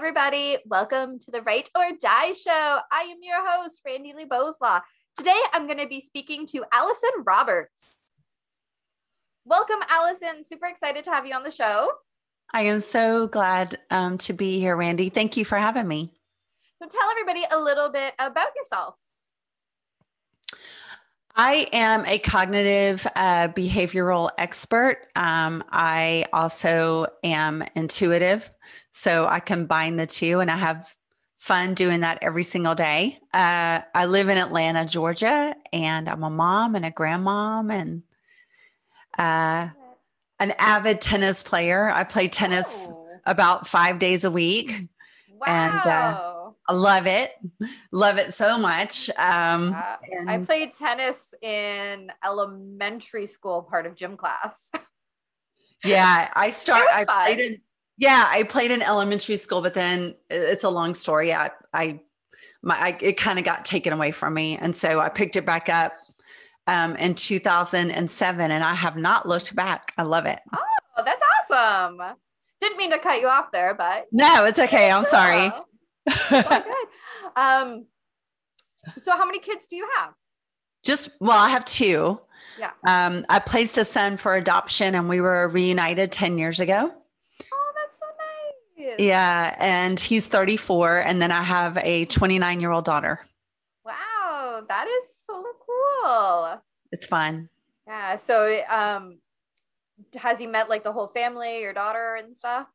everybody. Welcome to the Write or Die Show. I am your host, Randy Lee Boslaw. Today, I'm going to be speaking to Allison Roberts. Welcome, Allison. Super excited to have you on the show. I am so glad um, to be here, Randy. Thank you for having me. So, tell everybody a little bit about yourself. I am a cognitive uh, behavioral expert. Um, I also am intuitive. So I combine the two and I have fun doing that every single day. Uh, I live in Atlanta, Georgia, and I'm a mom and a grandmom and uh, an avid tennis player. I play tennis oh. about five days a week. Wow. And uh, I love it. Love it so much. Um, uh, I played tennis in elementary school, part of gym class. yeah, I start. I played in. Yeah, I played in elementary school, but then it's a long story. I, I my, I, it kind of got taken away from me, and so I picked it back up um, in 2007, and I have not looked back. I love it. Oh, that's awesome! Didn't mean to cut you off there, but no, it's okay. I'm sorry good. Um, so how many kids do you have? Just well, I have two. Yeah. Um, I placed a son for adoption, and we were reunited ten years ago. Oh, that's so nice. Yeah, and he's 34, and then I have a 29 year old daughter. Wow, that is so cool. It's fun. Yeah. So, um, has he met like the whole family, your daughter, and stuff?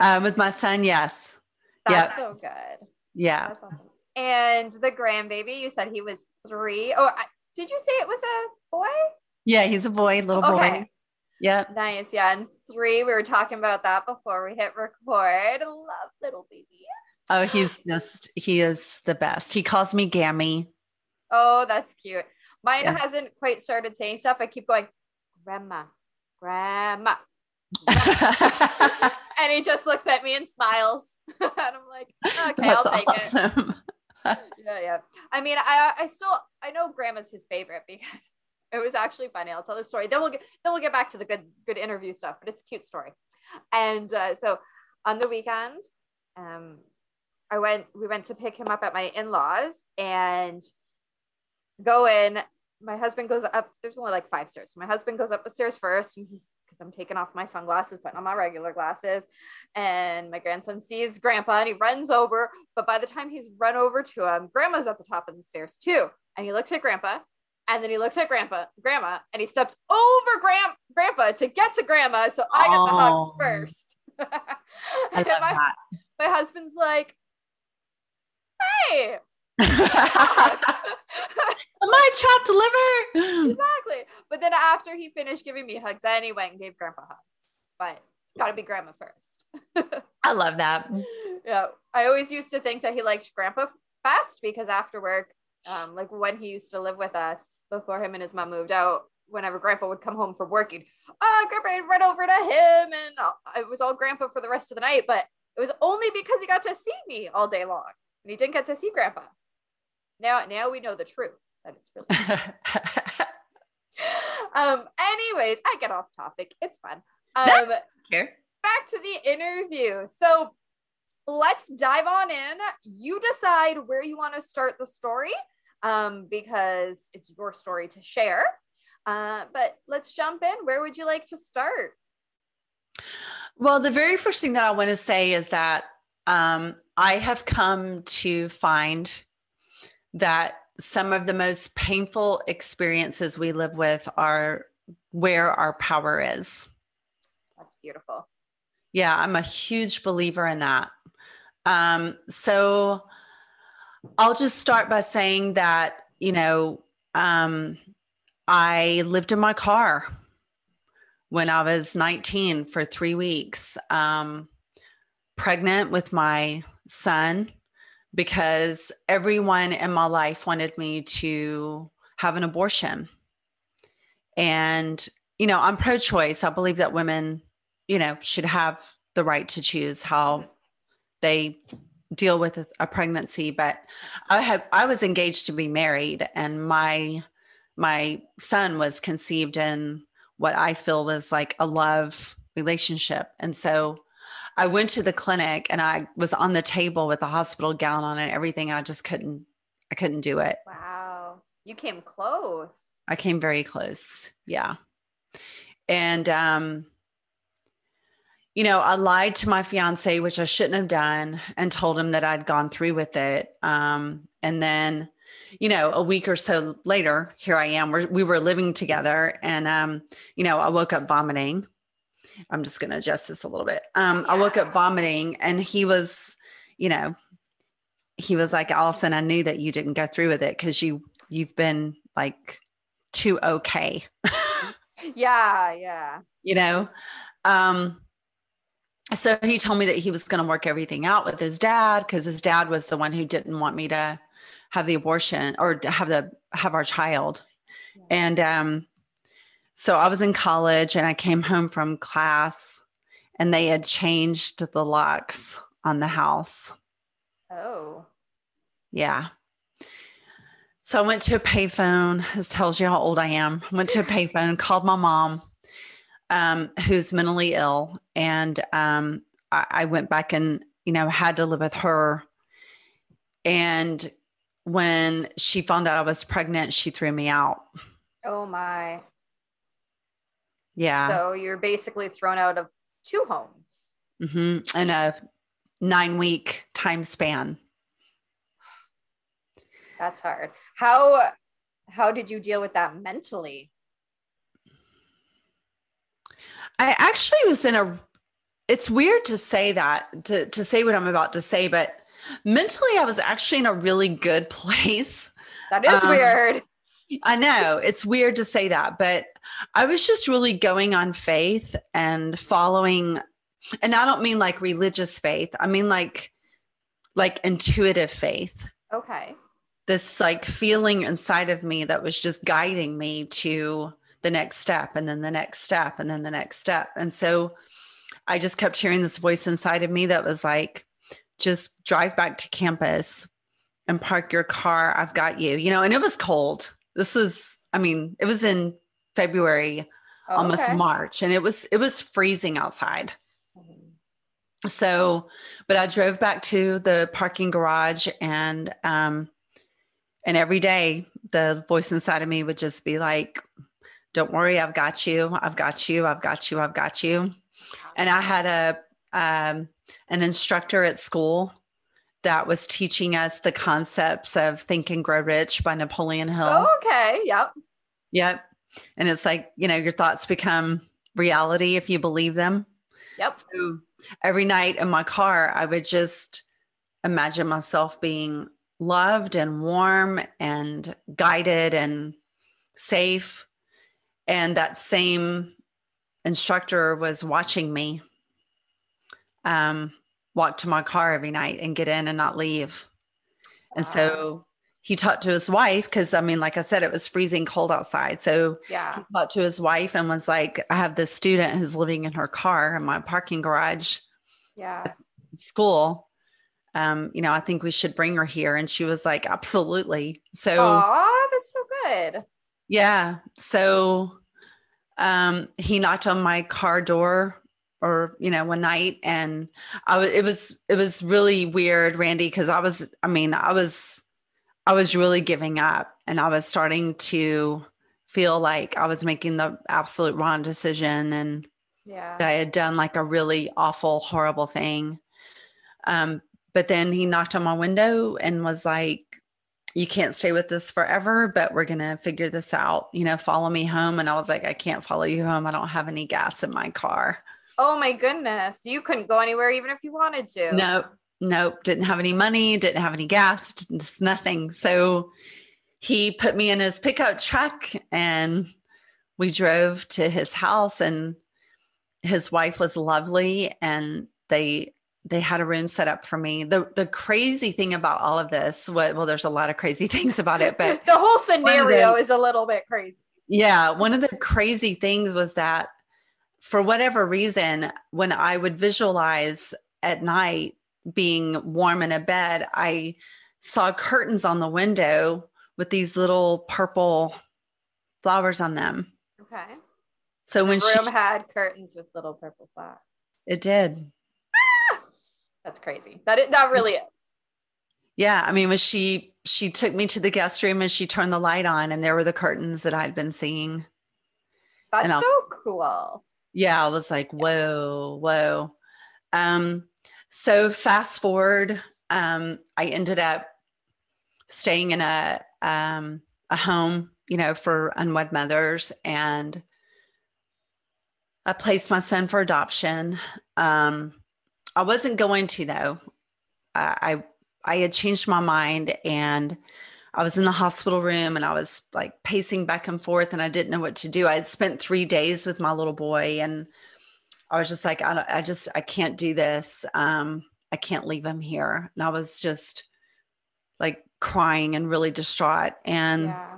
Um, with my son, yes. That's yep. so good. Yeah. Awesome. And the grandbaby, you said he was three. Oh, I, did you say it was a boy? Yeah, he's a boy, little okay. boy. Yep. Nice. Yeah. And three, we were talking about that before we hit record. Love little baby. Oh, he's just, he is the best. He calls me Gammy. Oh, that's cute. Mine yeah. hasn't quite started saying stuff. I keep going, Grandma, Grandma. and he just looks at me and smiles. and I'm like, okay, That's I'll take awesome. it. yeah, yeah. I mean, I I still I know grandma's his favorite because it was actually funny. I'll tell the story. Then we'll get then we'll get back to the good good interview stuff, but it's a cute story. And uh, so on the weekend, um, I went we went to pick him up at my in-laws and go in. My husband goes up, there's only like five stairs. So my husband goes up the stairs first and he's because I'm taking off my sunglasses, putting on my regular glasses. And my grandson sees grandpa and he runs over. But by the time he's run over to him, grandma's at the top of the stairs too. And he looks at grandpa and then he looks at grandpa, grandma, and he steps over grand, grandpa to get to grandma. So I get oh. the hugs oh. first. I love my, that. my husband's like, hey, Am I trapped liver? Exactly. But then after he finished giving me hugs, I anyway and gave grandpa hugs. But it's got to be grandma first. I love that. Yeah. I always used to think that he liked grandpa best because after work, um, like when he used to live with us before him and his mom moved out, whenever grandpa would come home from working, uh, grandpa would run over to him and it was all grandpa for the rest of the night. But it was only because he got to see me all day long and he didn't get to see grandpa. Now, now we know the truth that it's really. um. Anyways, I get off topic. It's fun. Um. Here. Back to the interview. So let's dive on in. You decide where you want to start the story, um, because it's your story to share. Uh, but let's jump in. Where would you like to start? Well, the very first thing that I want to say is that um, I have come to find that some of the most painful experiences we live with are where our power is. That's beautiful. Yeah, I'm a huge believer in that. Um, so I'll just start by saying that, you know, um, I lived in my car when I was 19 for three weeks, um, pregnant with my son because everyone in my life wanted me to have an abortion. And, you know, I'm pro choice. I believe that women, you know, should have the right to choose how they deal with a, pregnancy but i had i was engaged to be married and my my son was conceived in what i feel was like a love relationship and so I went to the clinic and I was on the table with the hospital gown on and everything. I just couldn't, I couldn't do it. Wow. You came close. I came very close. Yeah. And, um, you know, I lied to my fiance, which I shouldn't have done, and told him that I'd gone through with it. Um, and then, you know, a week or so later, here I am. We're, we were living together, and um, you know, I woke up vomiting. I'm just going to adjust this a little bit. Um, yeah. I woke up vomiting, and he was, you know, he was like, Allison, I knew that you didn't go through with it because you you've been like too okay. yeah, yeah. You know, um, so he told me that he was going to work everything out with his dad because his dad was the one who didn't want me to have the abortion or have the have our child. Yeah. and um so i was in college and i came home from class and they had changed the locks on the house. Oh. Yeah. So i went to a payphone. This tells you how old i am. I went to a payphone called my mom um, who's mentally ill, and um, I, I went back and you know had to live with her. And when she found out I was pregnant, she threw me out. Oh my. Yeah. So you're basically thrown out of two homes. Mm-hmm. In a nine week time span. That's hard. How how did you deal with that mentally? I actually was in a it's weird to say that to to say what I'm about to say, but mentally I was actually in a really good place. That is um, weird. I know it's weird to say that, but I was just really going on faith and following and I don't mean like religious faith. I mean like like intuitive faith. Okay. This like feeling inside of me that was just guiding me to the next step and then the next step and then the next step. And so I just kept hearing this voice inside of me that was like, just drive back to campus and park your car. I've got you, you know, and it was cold. This was, I mean, it was in February, oh, almost okay. March, and it was, it was freezing outside. Mm-hmm. So, but I drove back to the parking garage and, um, and every day the voice inside of me would just be like, don't worry, I've got you. I've got you. I've got you. I've got you. And I had a um, an instructor at school that was teaching us the concepts of Think and Grow Rich by Napoleon Hill. Oh, okay. Yep. Yep. And it's like, you know, your thoughts become reality if you believe them. Yep. So every night in my car, I would just imagine myself being loved and warm and guided and safe and that same instructor was watching me um, walk to my car every night and get in and not leave. And wow. so he talked to his wife because I mean, like I said, it was freezing cold outside. So yeah, he talked to his wife and was like, I have this student who's living in her car in my parking garage. Yeah. School. Um, you know, I think we should bring her here. And she was like, absolutely. So Aww, that's so good. Yeah. So um, he knocked on my car door or you know one night and I was it was it was really weird Randy because I was I mean I was I was really giving up and I was starting to feel like I was making the absolute wrong decision and yeah I had done like a really awful horrible thing um but then he knocked on my window and was like you can't stay with this forever, but we're going to figure this out. You know, follow me home. And I was like, I can't follow you home. I don't have any gas in my car. Oh my goodness. You couldn't go anywhere even if you wanted to. Nope. Nope. Didn't have any money, didn't have any gas, just nothing. So he put me in his pickup truck and we drove to his house and his wife was lovely and they they had a room set up for me. The the crazy thing about all of this, what, well, there's a lot of crazy things about it, but the whole scenario the, is a little bit crazy. Yeah, one of the crazy things was that for whatever reason, when I would visualize at night being warm in a bed, I saw curtains on the window with these little purple flowers on them. Okay. So the when room she had curtains with little purple flowers. It did. That's crazy. That it, that really is. Yeah, I mean, was she she took me to the guest room and she turned the light on, and there were the curtains that I'd been seeing. That's so cool. Yeah, I was like, whoa, whoa. Um, so fast forward, um, I ended up staying in a um, a home, you know, for unwed mothers, and I placed my son for adoption. Um, I wasn't going to though. I I had changed my mind and I was in the hospital room and I was like pacing back and forth and I didn't know what to do. I had spent three days with my little boy and I was just like, I, I just, I can't do this. Um, I can't leave him here. And I was just like crying and really distraught. And yeah.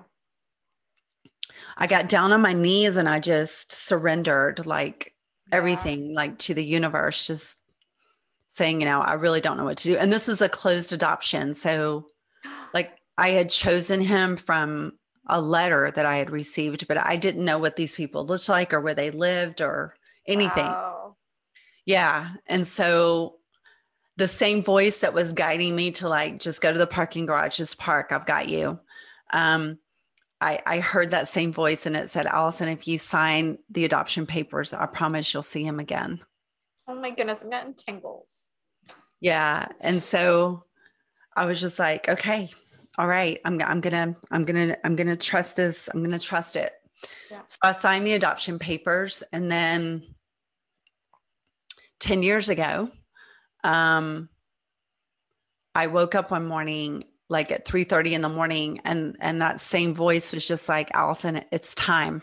I got down on my knees and I just surrendered like yeah. everything, like to the universe, just saying, you know, I really don't know what to do. And this was a closed adoption. So, like, I had chosen him from a letter that I had received, but I didn't know what these people looked like or where they lived or anything. Wow. Yeah. And so the same voice that was guiding me to like just go to the parking garage, just park, I've got you. Um, I, I heard that same voice and it said, Allison, if you sign the adoption papers, I promise you'll see him again. Oh my goodness, I'm getting tingles. Yeah. And so I was just like, okay, all right, I'm, I'm gonna, I'm gonna, I'm gonna trust this. I'm gonna trust it. Yeah. So I signed the adoption papers and then 10 years ago, um, I woke up one morning like at 3 30 in the morning and and that same voice was just like allison it's time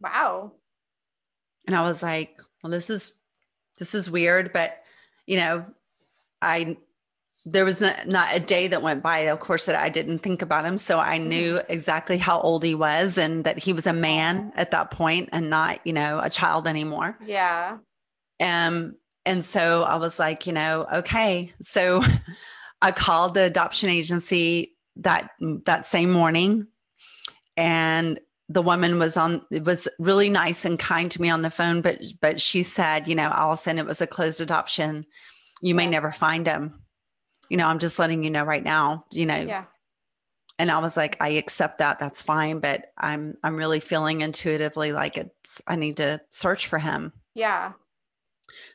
wow and i was like well this is this is weird but you know i there was not, not a day that went by of course that i didn't think about him. So i knew mm-hmm. exactly how old he was and that he was a man at that point and not you know a child anymore. Yeah. Um and so i was like you know okay. So i called the adoption agency that that same morning and the woman was on it was really nice and kind to me on the phone but but she said you know allison it was a closed adoption. You may never find him you know i'm just letting you know right now you know. Yeah. And i was like i accept that. That's fine but i'm i'm really feeling intuitively like it's i need to search for him. Yeah.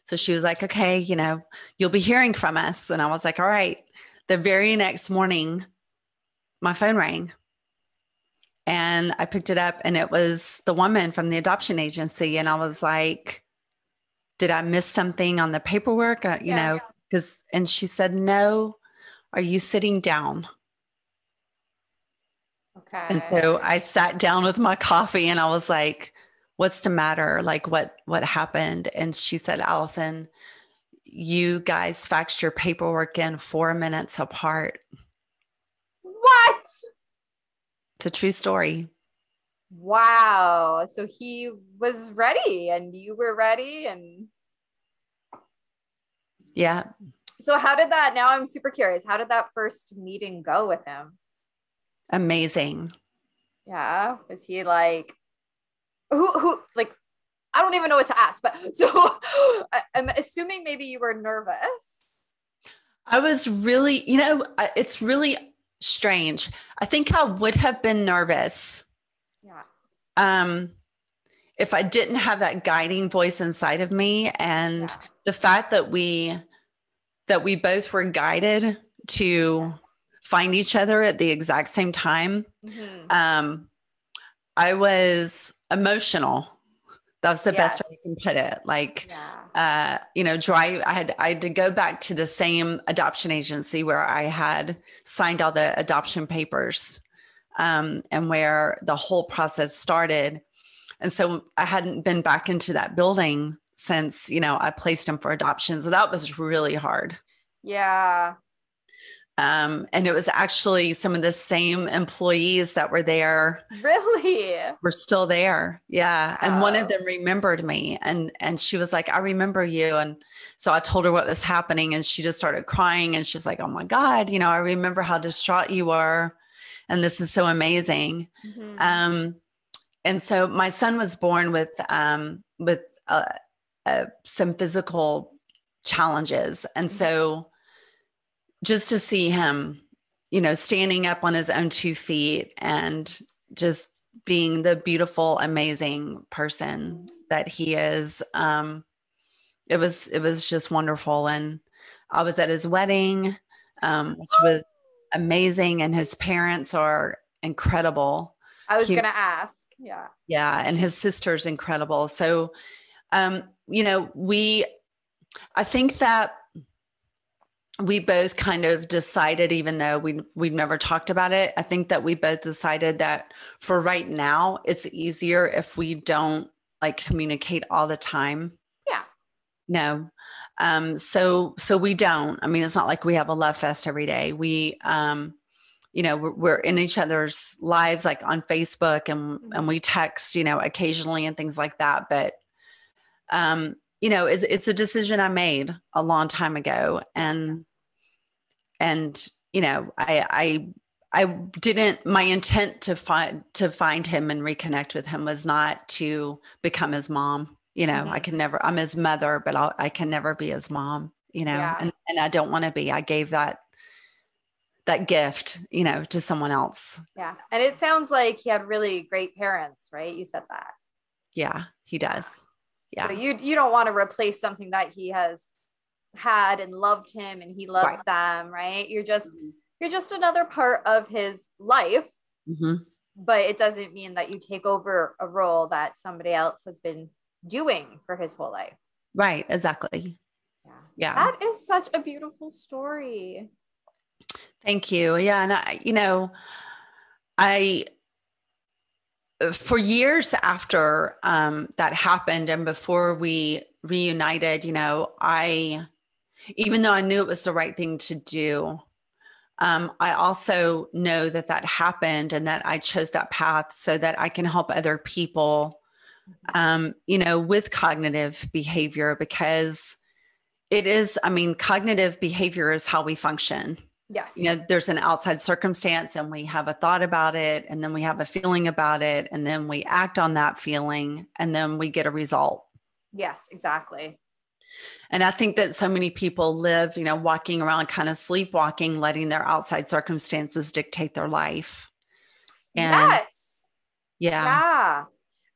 So she was like okay you know you'll be hearing from us. And i was like all right. The very next morning my phone rang and I picked it up and it was the woman from the adoption agency. And I was like, did I miss something on the paperwork? Uh, you yeah, know, because, yeah. and she said, no, are you sitting down? Okay. And so I sat down with my coffee and I was like, what's the matter? Like what, what happened? And she said, Allison, you guys faxed your paperwork in four minutes apart. What? It's a true story. Wow. So he was ready and you were ready and Yeah. So how did that now I'm super curious. How did that first meeting go with him? Amazing. Yeah. Was he like who who like I don't even know what to ask, but so I'm assuming maybe you were nervous. I was really, you know, it's really strange. I think I would have been nervous. Yeah. Um, if I didn't have that guiding voice inside of me and yeah. the fact that we that we both were guided to find each other at the exact same time. Mm-hmm. Um, I was emotional. That's the yes. best way I can put it. Like, yeah. uh, you know, drive. I had I had to go back to the same adoption agency where I had signed all the adoption papers, um, and where the whole process started. And so I hadn't been back into that building since you know I placed him for adoption. So that was really hard. Yeah, um, and it was actually some of the same employees that were there. Really? Were still there. Yeah. Wow. And one of them remembered me and and she was like, I remember you. And so I told her what was happening and she just started crying and she was like, Oh my God, you know, I remember how distraught you were. And this is so amazing. Mm-hmm. Um, and so my son was born with um with uh, uh, some physical challenges. And mm-hmm. so just to see him, you know, standing up on his own two feet and just being the beautiful, amazing person that he is, um, it was it was just wonderful. And I was at his wedding, um, which was amazing, and his parents are incredible. I was he, gonna ask. Yeah. Yeah. And his sister's incredible. So um, you know, we I think that we both kind of decided, even though we we've never talked about it, I think that we both decided that for right now, it's easier if we don't like communicate all the time. Yeah. No. Um, so so we don't. I mean, it's not like we have a love fest every day. We um, you know, we're, we're in each other's lives like on Facebook and and we text, you know, occasionally and things like that. But um, you know, it's, it's a decision I made a long time ago. And, and, you know, I, I, I didn't, my intent to find, to find him and reconnect with him was not to become his mom. You know, mm-hmm. I can never, I'm his mother, but I'll, I can never be his mom, you know, yeah. and, and I don't want to be, I gave that that gift, you know, to someone else. Yeah. And it sounds like he had really great parents, right? You said that. Yeah, he does yeah so you you don't want to replace something that he has had and loved him and he loves right. them right you're just mm-hmm. you're just another part of his life mm-hmm. but it doesn't mean that you take over a role that somebody else has been doing for his whole life right exactly yeah, yeah. that is such a beautiful story thank you yeah and i you know i for years after um, that happened and before we reunited, you know, I, even though I knew it was the right thing to do, um, I also know that that happened and that I chose that path so that I can help other people, um, you know, with cognitive behavior because it is, I mean, cognitive behavior is how we function. Yes. You know, there's an outside circumstance and we have a thought about it and then we have a feeling about it and then we act on that feeling and then we get a result. Yes, exactly. And I think that so many people live, you know, walking around kind of sleepwalking, letting their outside circumstances dictate their life. And yes. Yeah. Yeah.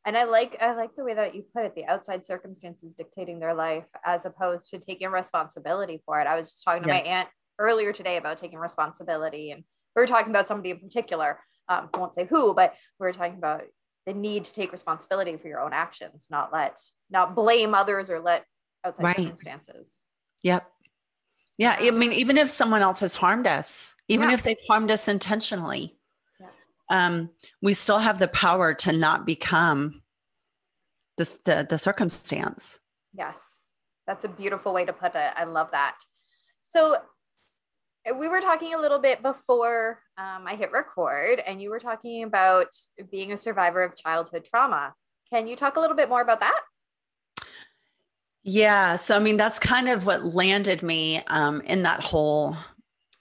And I like I like the way that you put it, the outside circumstances dictating their life as opposed to taking responsibility for it. I was just talking to yes. my aunt earlier today about taking responsibility. And we were talking about somebody in particular. Um, I won't say who, but we were talking about the need to take responsibility for your own actions, not let, not blame others or let outside right. circumstances. Yep. Yeah. I mean, even if someone else has harmed us, even yeah. if they've harmed us intentionally, yeah. um, we still have the power to not become the, the, the circumstance. Yes. That's a beautiful way to put it. I love that. So we were talking a little bit before um, I hit record, and you were talking about being a survivor of childhood trauma. Can you talk a little bit more about that? Yeah. So, I mean, that's kind of what landed me um, in that whole.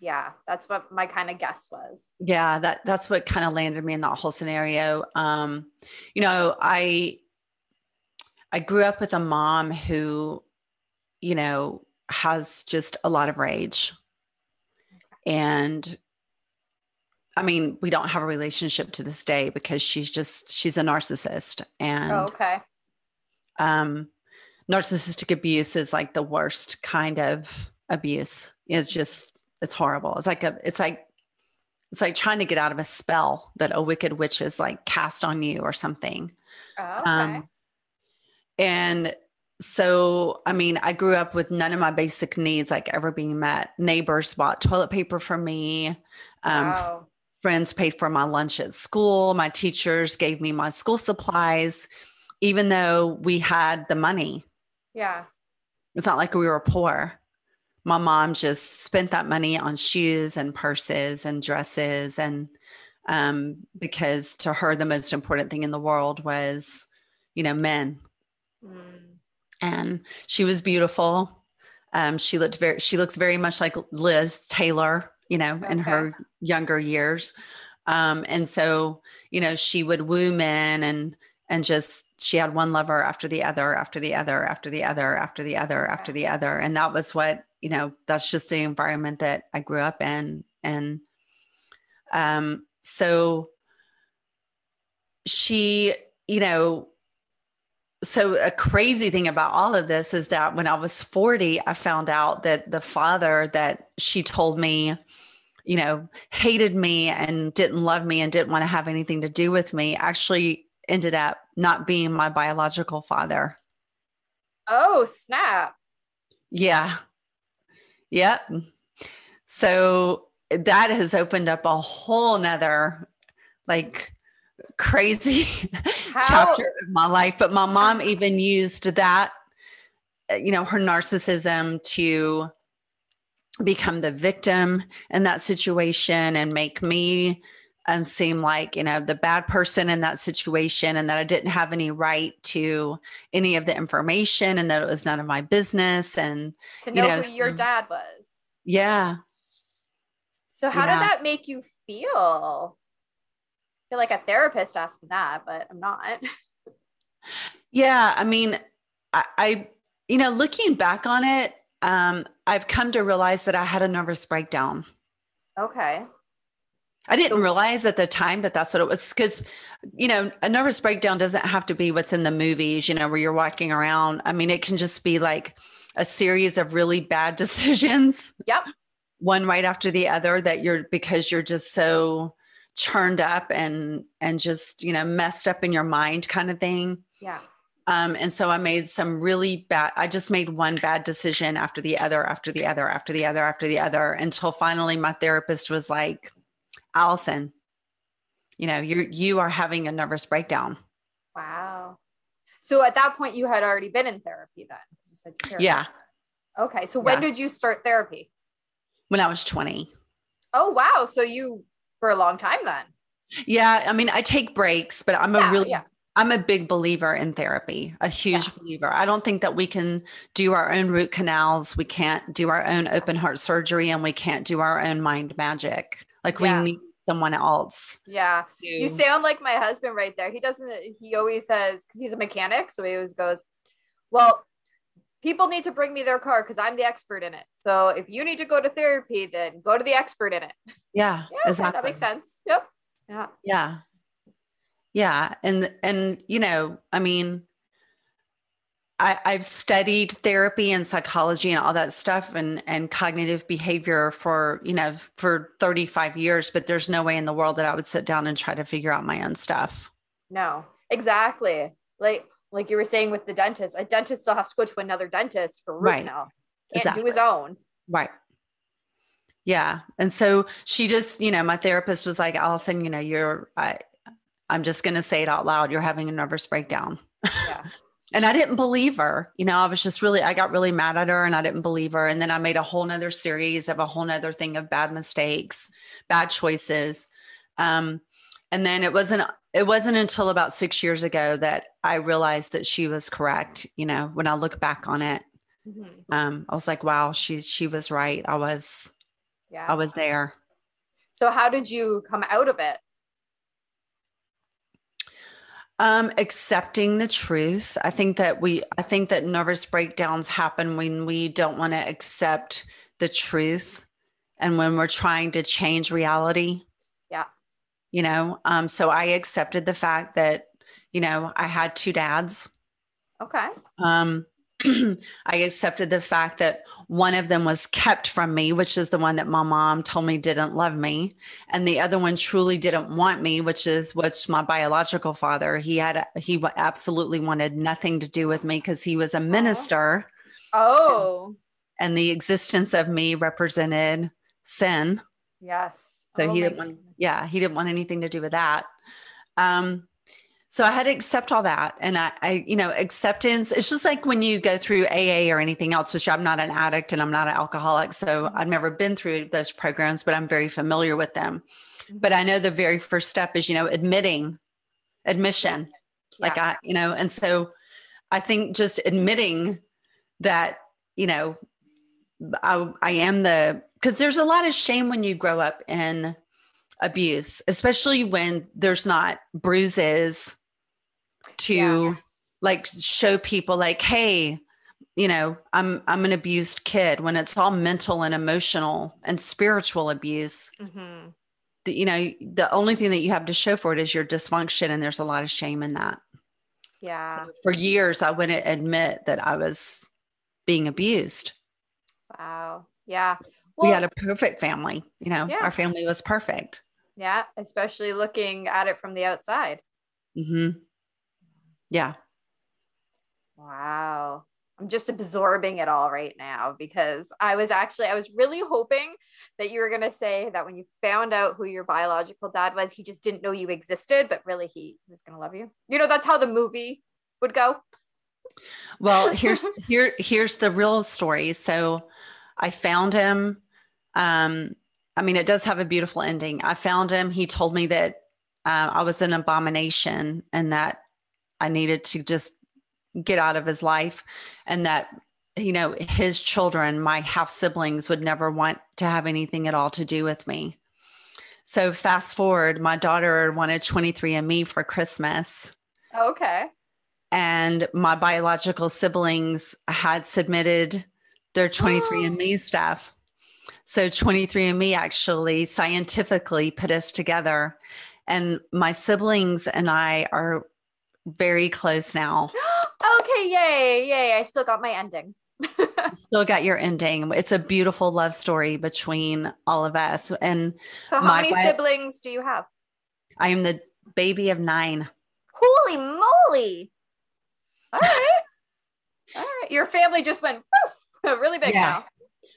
Yeah, that's what my kind of guess was. Yeah, that that's what kind of landed me in that whole scenario. Um, you know, I I grew up with a mom who, you know, has just a lot of rage and I mean, we don't have a relationship to this day because she's just she's a narcissist and oh, okay. Um narcissistic abuse is like the worst kind of abuse. It's just it's horrible. It's like a it's like it's like trying to get out of a spell that a wicked witch is like cast on you or something. Oh, okay. Um, and so i mean i grew up with none of my basic needs like ever being met. Neighbors bought toilet paper for me. Um, wow. friends paid for my lunch at school. My teachers gave me my school supplies even though we had the money. Yeah. It's not like we were poor. My mom just spent that money on shoes and purses and dresses and um, because to her the most important thing in the world was you know men. Mm and she was beautiful. Um, she looked very, she looks very much like Liz Taylor, you know, okay. in her younger years. Um, and so, you know, she would woo men and, and just she had one lover after the other after the other after the other after the other after the other and that was what you know that's just the environment that i grew up in and um so she you know so a crazy thing about all of this is that when i was 40 i found out that the father that she told me you know hated me and didn't love me and didn't want to have anything to do with me actually ended up not being my biological father. Oh, snap. Yeah. Yep. So that has opened up a whole nother like crazy chapter of my life. But my mom even used that, you know, her narcissism to become the victim in that situation and make me um, seem like you know the bad person in that situation and that i didn't have any right to any of the information and that it was none of my business and to know, you know who your dad was yeah so how yeah. did that make you feel feel like a therapist asking that but i'm not yeah i mean I, I you know looking back on it um i've come to realize that i had a nervous breakdown okay I didn't realize at the time that that's what it was because, you know, a nervous breakdown doesn't have to be what's in the movies, you know, where you're walking around. I mean, it can just be like a series of really bad decisions. Yep. One right after the other that you're because you're just so churned up and and just, you know, messed up in your mind kind of thing. Yeah. Um, and so I made some really bad, I just made one bad decision after the other, after the other, after the other, after the other, until finally my therapist was like, Allison, you know, you're you are having a nervous breakdown. Wow. So at that point you had already been in therapy then. You said yeah. Okay. So when yeah. did you start therapy? When I was 20. Oh wow. So you for a long time then. Yeah. I mean, I take breaks, but I'm yeah, a really yeah. I'm a big believer in therapy, a huge yeah. believer. I don't think that we can do our own root canals. We can't do our own open heart surgery and we can't do our own mind magic. Like we need someone else. Yeah. To... You sound like my husband right there. He doesn't, he always says, because he's a mechanic. So he always goes, Well, people need to bring me their car because I'm the expert in it. So if you need to go to therapy, then go to the expert in it. Yeah. yeah exactly. That makes sense. Yep. Yeah. Yeah. Yeah. And, and, you know, I mean, I, I've studied therapy and psychology and all that stuff and, and cognitive behavior for, you know, for 35 years, but there's no way in the world that I would sit down and try to figure out my own stuff. No, exactly. Like, like you were saying with the dentist, a dentist still has to go to another dentist for root right. canal. Can't exactly. do his own. Right. Yeah. And so she just, you know, my therapist was like, Allison, you know, you're, I, I'm just going to say it out loud. You're having a nervous breakdown. Yeah. and I didn't believe her. You know, I was just really, I got really mad at her and I didn't believe her. And then I made a whole nother series of a whole nother thing of bad mistakes, bad choices. Um, and then it wasn't, it wasn't until about six years ago that I realized that she was correct. You know, when I look back on it, mm-hmm. um, I was like, wow, she's, she was right. I was, yeah, I was there. So how did you come out of it? Um, accepting the truth. I think that we, I think that nervous breakdowns happen when we don't want to accept the truth and when we're trying to change reality. You know, um, so I accepted the fact that, you know, I had two dads. Okay. Um, I accepted the fact that one of them was kept from me, which is the one that my mom told me didn't love me, and the other one truly didn't want me, which is what's my biological father. He had he absolutely wanted nothing to do with me because he was a minister. Oh, and, and the existence of me represented sin. Yes. So oh, he didn't want. Yeah, he didn't want anything to do with that. Um, so I had to accept all that. And I, I, you know, acceptance, it's just like when you go through AA or anything else, which I'm not an addict and I'm not an alcoholic. So mm-hmm. I've never been through those programs, but I'm very familiar with them. Mm-hmm. But I know the very first step is, you know, admitting, admission. Yeah. Like I, you know, and so I think just admitting that, you know, I, I am the, because there's a lot of shame when you grow up in abuse, especially when there's not bruises to yeah. like show people like, hey, you know, I'm I'm an abused kid when it's all mental and emotional and spiritual abuse. Mm-hmm. The, you know, the only thing that you have to show for it is your dysfunction, and there's a lot of shame in that. Yeah. So for years, I wouldn't admit that I was being abused. Wow. Yeah. Well, we had a perfect family. You know, yeah. our family was perfect. Yeah, especially looking at it from the outside. Mm-hmm. Yeah. Wow. I'm just absorbing it all right now because I was actually I was really hoping that you were going to say that when you found out who your biological dad was, he just didn't know you existed, but really he was going to love you. You know, that's how the movie would go. Well, here's here here's the real story. So I found him um I mean, it does have a beautiful ending. I found him. He told me that uh, I was an abomination and that I needed to just get out of his life and that you know his children my half siblings would never want to have anything at all to do with me so fast forward my daughter wanted 23andme for christmas okay and my biological siblings had submitted their 23andme stuff so 23andme actually scientifically put us together and my siblings and i are very close now okay, yay, yay. I still got my ending. still got your ending. It's a beautiful love story between all of us. And so, how many siblings do you have? I am the baby of nine. Holy moly! All right, all right. Your family just went poof, really big yeah. now.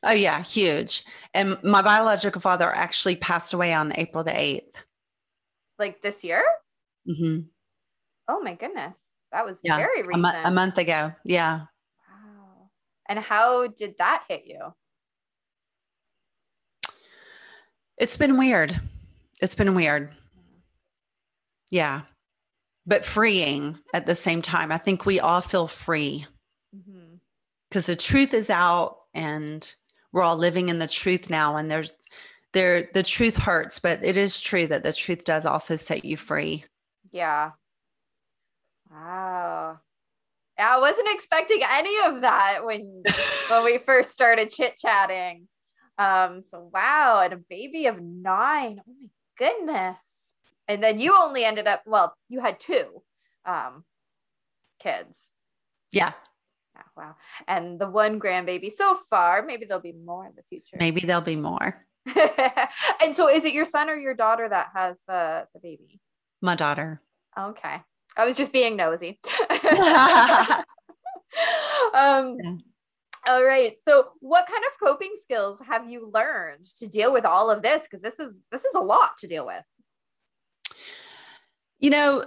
Oh yeah, huge. And my biological father actually passed away on April the eighth. Like this year? Mm-hmm. Oh my goodness. That was yeah, very recent. A, a month ago. Yeah. Wow. And how did that hit you? It's been weird. It's been weird. Yeah. But freeing at the same time. I think we all feel free because mm-hmm. the truth is out and we're all living in the truth now. And there's, there, the truth hurts, but it is true that the truth does also set you free. Yeah. Wow. I wasn't expecting any of that when when we first started chit chatting. Um, so wow, and a baby of nine. Oh my goodness. And then you only ended up, well, you had two um kids. Yeah. Yeah. Wow. And the one grandbaby so far, maybe there'll be more in the future. Maybe there'll be more. and so is it your son or your daughter that has the the baby? My daughter. Okay. I was just being nosy. um, yeah. All right. So, what kind of coping skills have you learned to deal with all of this? Because this is this is a lot to deal with. You know,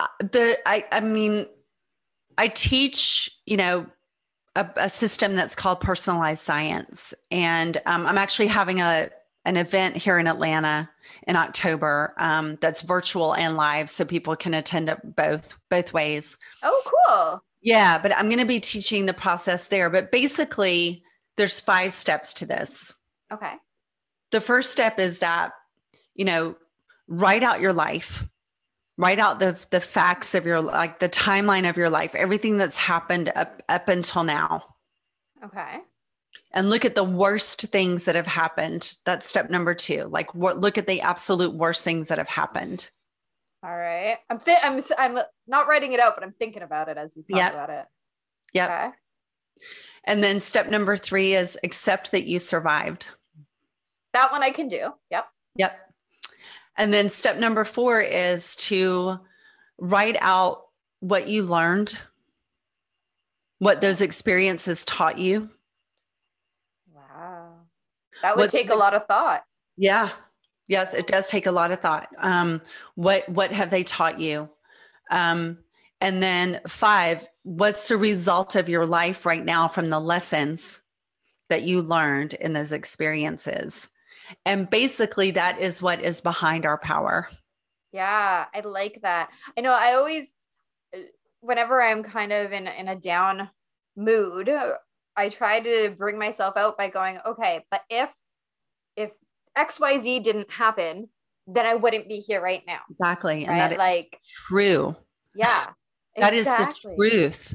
uh, the I I mean, I teach. You know, a, a system that's called personalized science, and um, I'm actually having a an event here in Atlanta in October um, that's virtual and live, so people can attend it both both ways. Oh, cool! Yeah, but I'm going to be teaching the process there. But basically, there's five steps to this. Okay. The first step is that you know write out your life write out the the facts of your like the timeline of your life everything that's happened up up until now okay and look at the worst things that have happened. That's step number two. Like, what? Look at the absolute worst things that have happened. All right. I'm th- I'm I'm not writing it out, but I'm thinking about it as you talk yep. about it. Yep. Okay. And then step number three is accept that you survived. That one I can do. Yep. Yep. And then step number four is to write out what you learned, what those experiences taught you Wow. that would what, take a lot of thought. Yeah. Yes, it does take a lot of thought. Um, what what have they taught you? Um, and then five, what's the result of your life right now from the lessons that you learned in those experiences? And basically, that is what is behind our power. Yeah, I like that. I know I always, whenever I'm kind of in, in a down mood I try to bring myself out by going, okay, but if if XYZ didn't happen, then I wouldn't be here right now. Exactly. Right? And that like true. Yeah. that exactly. is the truth.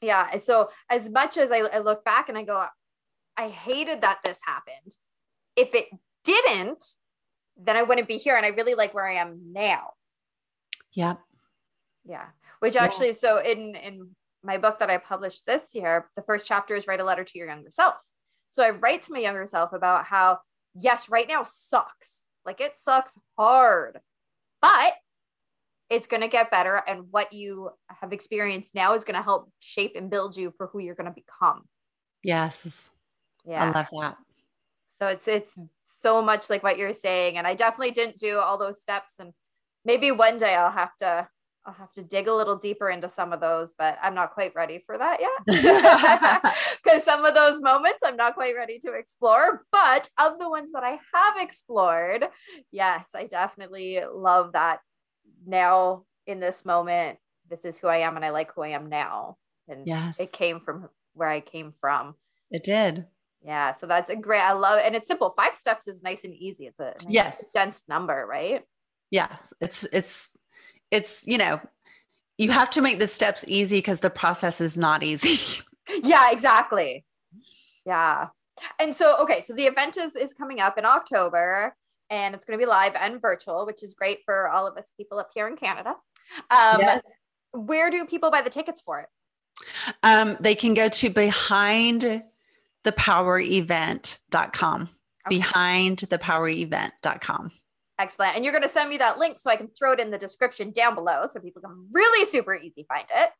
Yeah. So as much as I, I look back and I go, I hated that this happened. If it didn't, then I wouldn't be here. And I really like where I am now. Yeah. Yeah. Which actually, yeah. so in in my book that I published this year, the first chapter is write a letter to your younger self. So I write to my younger self about how, yes, right now sucks. Like it sucks hard, but it's going to get better. And what you have experienced now is going to help shape and build you for who you're going to become. Yes. Yeah. I love that. So it's, it's so much like what you're saying. And I definitely didn't do all those steps. And maybe one day I'll have to I'll have to dig a little deeper into some of those, but I'm not quite ready for that yet. Because some of those moments I'm not quite ready to explore. But of the ones that I have explored, yes, I definitely love that now in this moment. This is who I am, and I like who I am now. And yes. it came from where I came from. It did. Yeah. So that's a great, I love it. And it's simple. Five steps is nice and easy. It's a nice yes. dense number, right? Yes. It's, it's, it's, you know, you have to make the steps easy because the process is not easy. yeah, exactly. Yeah. And so, okay, so the event is, is coming up in October and it's going to be live and virtual, which is great for all of us people up here in Canada. Um, yes. Where do people buy the tickets for it? Um, they can go to behindthepowerevent.com. Okay. Behindthepowerevent.com. Excellent. And you're going to send me that link so I can throw it in the description down below so people can really super easy find it.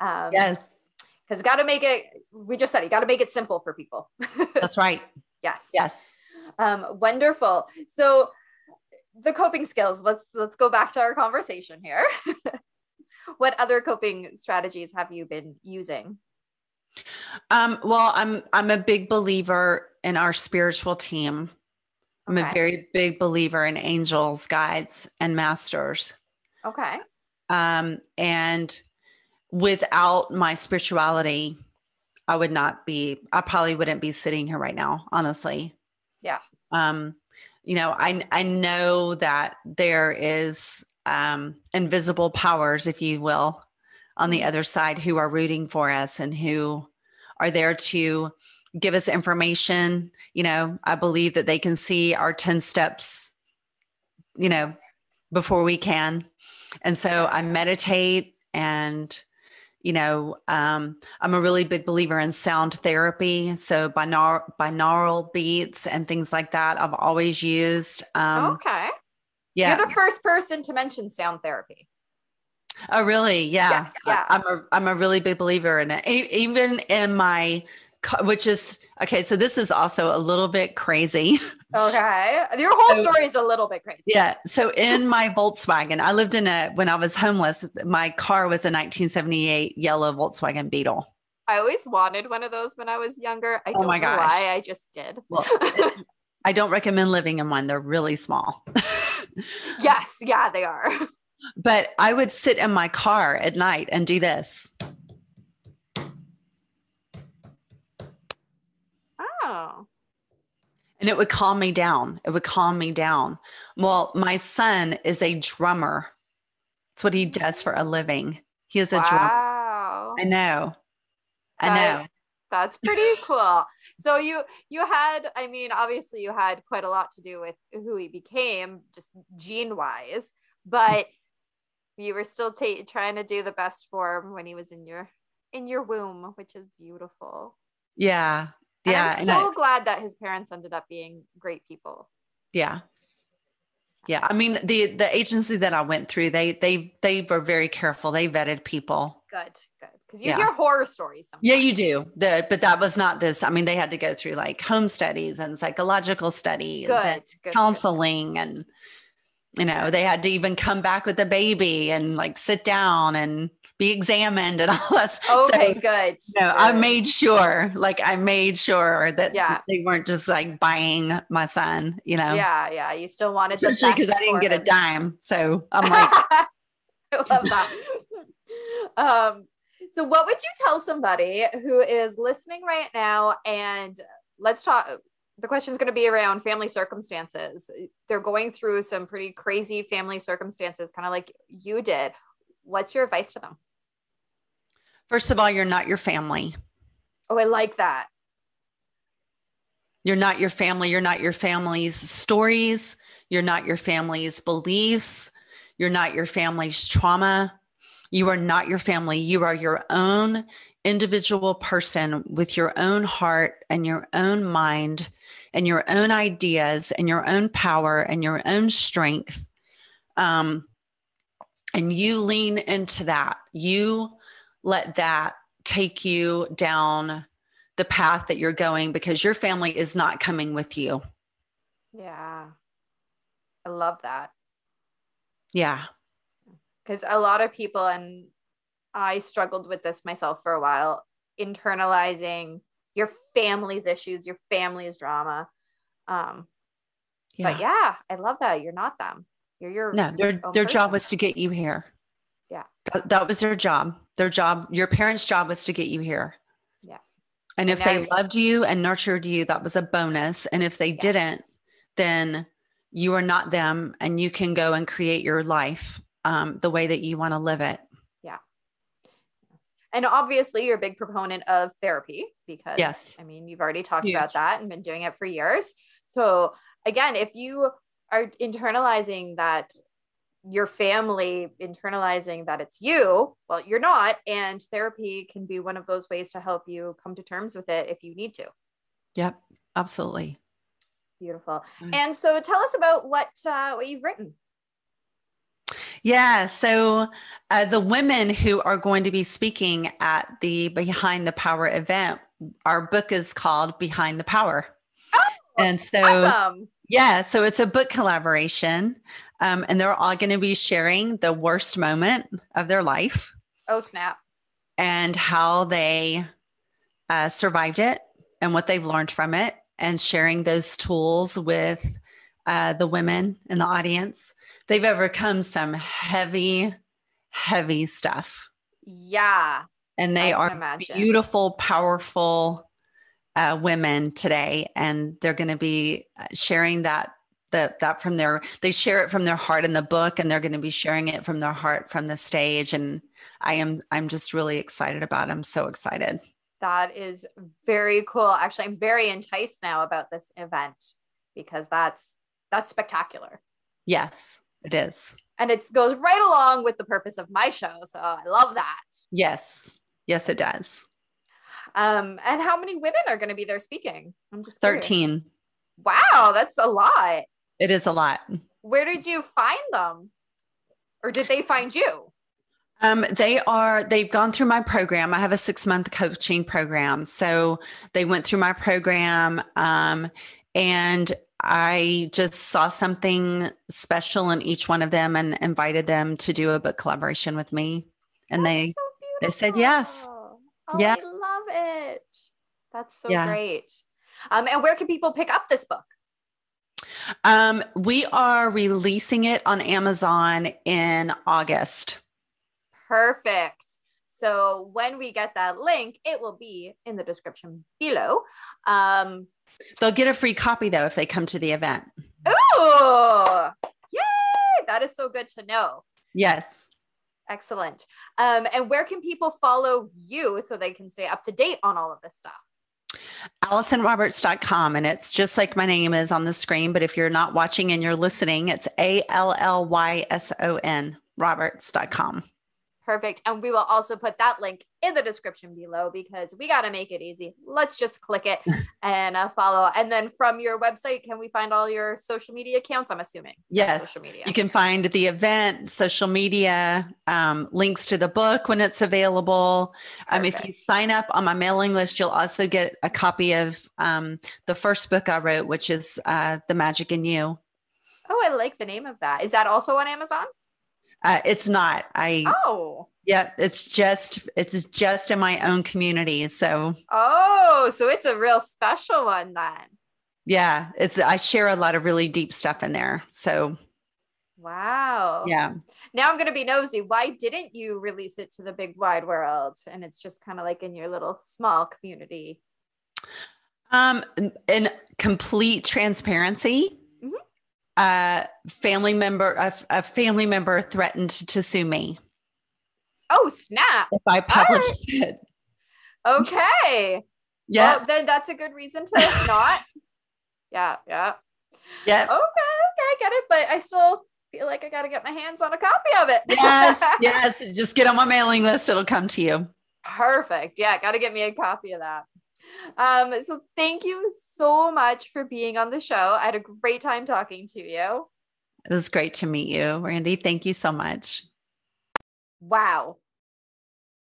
Um, yes. Because got to make it, we just said it, got to make it simple for people. That's right. yes. Yes. Um, wonderful. So the coping skills, let's, let's go back to our conversation here. what other coping strategies have you been using? Um, well, I'm, I'm a big believer in our spiritual team. I'm okay. a very big believer in angels, guides, and masters. Okay. Um, and without my spirituality, I would not be, I probably wouldn't be sitting here right now, honestly. Yeah. Um, you know, I I know that there is um invisible powers, if you will, on the other side who are rooting for us and who are there to give us information. You know, I believe that they can see our 10 steps, you know, before we can. And so I meditate and, you know, um, I'm a really big believer in sound therapy. So binaural, binaural beats and things like that, I've always used. Um, okay. Yeah. You're the first person to mention sound therapy. Oh, really? Yeah. Yes, yeah. I'm a, I'm a really big believer in it. Even in my which is okay. So this is also a little bit crazy. Okay. Your whole so, story is a little bit crazy. Yeah. So in my Volkswagen, I lived in a, when I was homeless, my car was a 1978 yellow Volkswagen Beetle. I always wanted one of those when I was younger. I oh don't oh my know gosh. why. I just did. Well, I don't recommend living in one. They're really small. yes. Yeah, they are. But I would sit in my car at night and do this. Oh. And it would calm me down. It would calm me down. Well, my son is a drummer. That's what he does for a living. He is a wow. drummer. I know. I that, know. That's pretty cool. So you you had, I mean, obviously you had quite a lot to do with who he became, just gene wise, but you were still t- trying to do the best for him when he was in your in your womb, which is beautiful. Yeah, yeah. And I'm so I, glad that his parents ended up being great people. Yeah. Yeah. I mean, the the agency that I went through, they they they were very careful. They vetted people. Good, good. Because you yeah. hear horror stories. Sometimes. Yeah, you do. The, but that was not this. I mean, they had to go through like home studies and psychological studies good, and good, counseling good. and you know, they had to even come back with the baby and like sit down and be examined and all that. Okay, so, good. You know, I made sure, like I made sure that yeah. they weren't just like buying my son, you know. Yeah, yeah. You still wanted especially because I didn't get a dime. So I'm like I love that. um, so what would you tell somebody who is listening right now and let's talk the question is going to be around family circumstances. They're going through some pretty crazy family circumstances, kind of like you did. What's your advice to them? First of all, you're not your family. Oh, I like that. You're not your family. You're not your family's stories. You're not your family's beliefs. You're not your family's trauma. You are not your family. You are your own individual person with your own heart and your own mind and your own ideas and your own power and your own strength. Um, and you lean into that. You let that take you down the path that you're going because your family is not coming with you. Yeah. I love that. Yeah. Because a lot of people, and I struggled with this myself for a while, internalizing your family's issues, your family's drama. Um, yeah. But yeah, I love that. You're not them. You're your no. Their their person. job was to get you here. Yeah, that, that, was their job. Their job. Your parents' job was to get you here. Yeah. And if they loved you and nurtured you, that was a bonus. And if they yes. didn't, then you are not them, and you can go and create your life um, the way that you want to live it. And obviously, you're a big proponent of therapy because, yes, I mean, you've already talked Huge. about that and been doing it for years. So, again, if you are internalizing that your family internalizing that it's you, well, you're not. And therapy can be one of those ways to help you come to terms with it if you need to. Yep, absolutely. Beautiful. Mm. And so tell us about what uh, what you've written. Yeah. So uh, the women who are going to be speaking at the Behind the Power event, our book is called Behind the Power. Oh, and so, awesome. yeah. So it's a book collaboration. Um, and they're all going to be sharing the worst moment of their life. Oh, snap. And how they uh, survived it and what they've learned from it, and sharing those tools with uh, the women in the audience they've overcome some heavy, heavy stuff. Yeah. And they are imagine. beautiful, powerful uh, women today. And they're going to be uh, sharing that that that from their they share it from their heart in the book and they're going to be sharing it from their heart from the stage and i am i'm just really excited about it. i'm so excited that is very cool actually i'm very enticed now about this event because that's that's spectacular yes it is. And it goes right along with the purpose of my show. So I love that. Yes. Yes, it does. Um, and how many women are going to be there speaking? I'm just curious. 13. Wow, that's a lot. It is a lot. Where did you find them? Or did they find you? Um, they are, they've gone through my program. I have a six month coaching program. So they went through my program. Um, and I just saw something special in each one of them and invited them to do a book collaboration with me. And That's they so they said yes. Oh, yeah. I love it. That's so yeah. great. Um, and where can people pick up this book? Um, we are releasing it on Amazon in August. Perfect. So when we get that link, it will be in the description below. Um, They'll get a free copy though if they come to the event. Oh, yay! That is so good to know. Yes. Excellent. Um, and where can people follow you so they can stay up to date on all of this stuff? AllysonRoberts.com. And it's just like my name is on the screen. But if you're not watching and you're listening, it's A L L Y S O N Roberts.com. Perfect. And we will also put that link in the description below because we got to make it easy. Let's just click it and uh, follow. And then from your website, can we find all your social media accounts? I'm assuming. Yes. You can find the event, social media, um, links to the book when it's available. Um, if you sign up on my mailing list, you'll also get a copy of um, the first book I wrote, which is uh, The Magic in You. Oh, I like the name of that. Is that also on Amazon? Uh, it's not. I oh yeah, it's just it's just in my own community. So oh, so it's a real special one then. Yeah, it's I share a lot of really deep stuff in there. So wow. Yeah. Now I'm gonna be nosy. Why didn't you release it to the big wide world? And it's just kind of like in your little small community. Um, in complete transparency, a family member, a, a, family member threatened to sue me. Oh snap! If I published right. it. Okay. Yeah. Well, then that's a good reason to not. yeah. Yeah. Yeah. Okay. Okay. I get it. But I still feel like I got to get my hands on a copy of it. yes. Yes. Just get on my mailing list. It'll come to you. Perfect. Yeah. Got to get me a copy of that. Um, so thank you so much for being on the show. I had a great time talking to you. It was great to meet you, Randy. Thank you so much. Wow.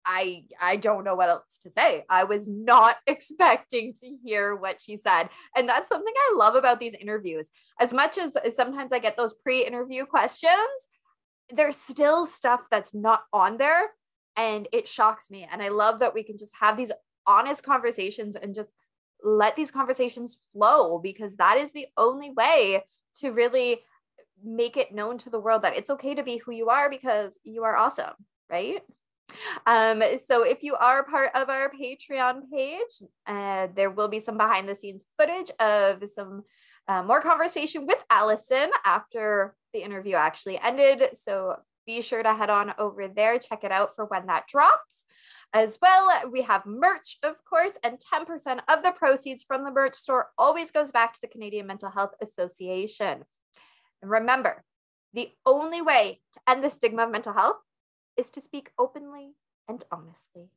I I don't know what else to say. I was not expecting to hear what she said. And that's something I love about these interviews. As much as, as sometimes I get those pre-interview questions, there's still stuff that's not on there and it shocks me. And I love that we can just have these honest conversations and just let these conversations flow because that is the only way to really make it known to the world that it's okay to be who you are because you are awesome, right? Um, so if you are part of our Patreon page, uh, there will be some behind the scenes footage of some uh, more conversation with Allyson after the interview actually ended. So be sure to head on over there, check it out for when that drops. As well, we have merch, of course, and 10% of the proceeds from the merch store always goes back to the Canadian Mental Health Association. And remember, the only way to end the stigma of mental health is to speak openly and honestly.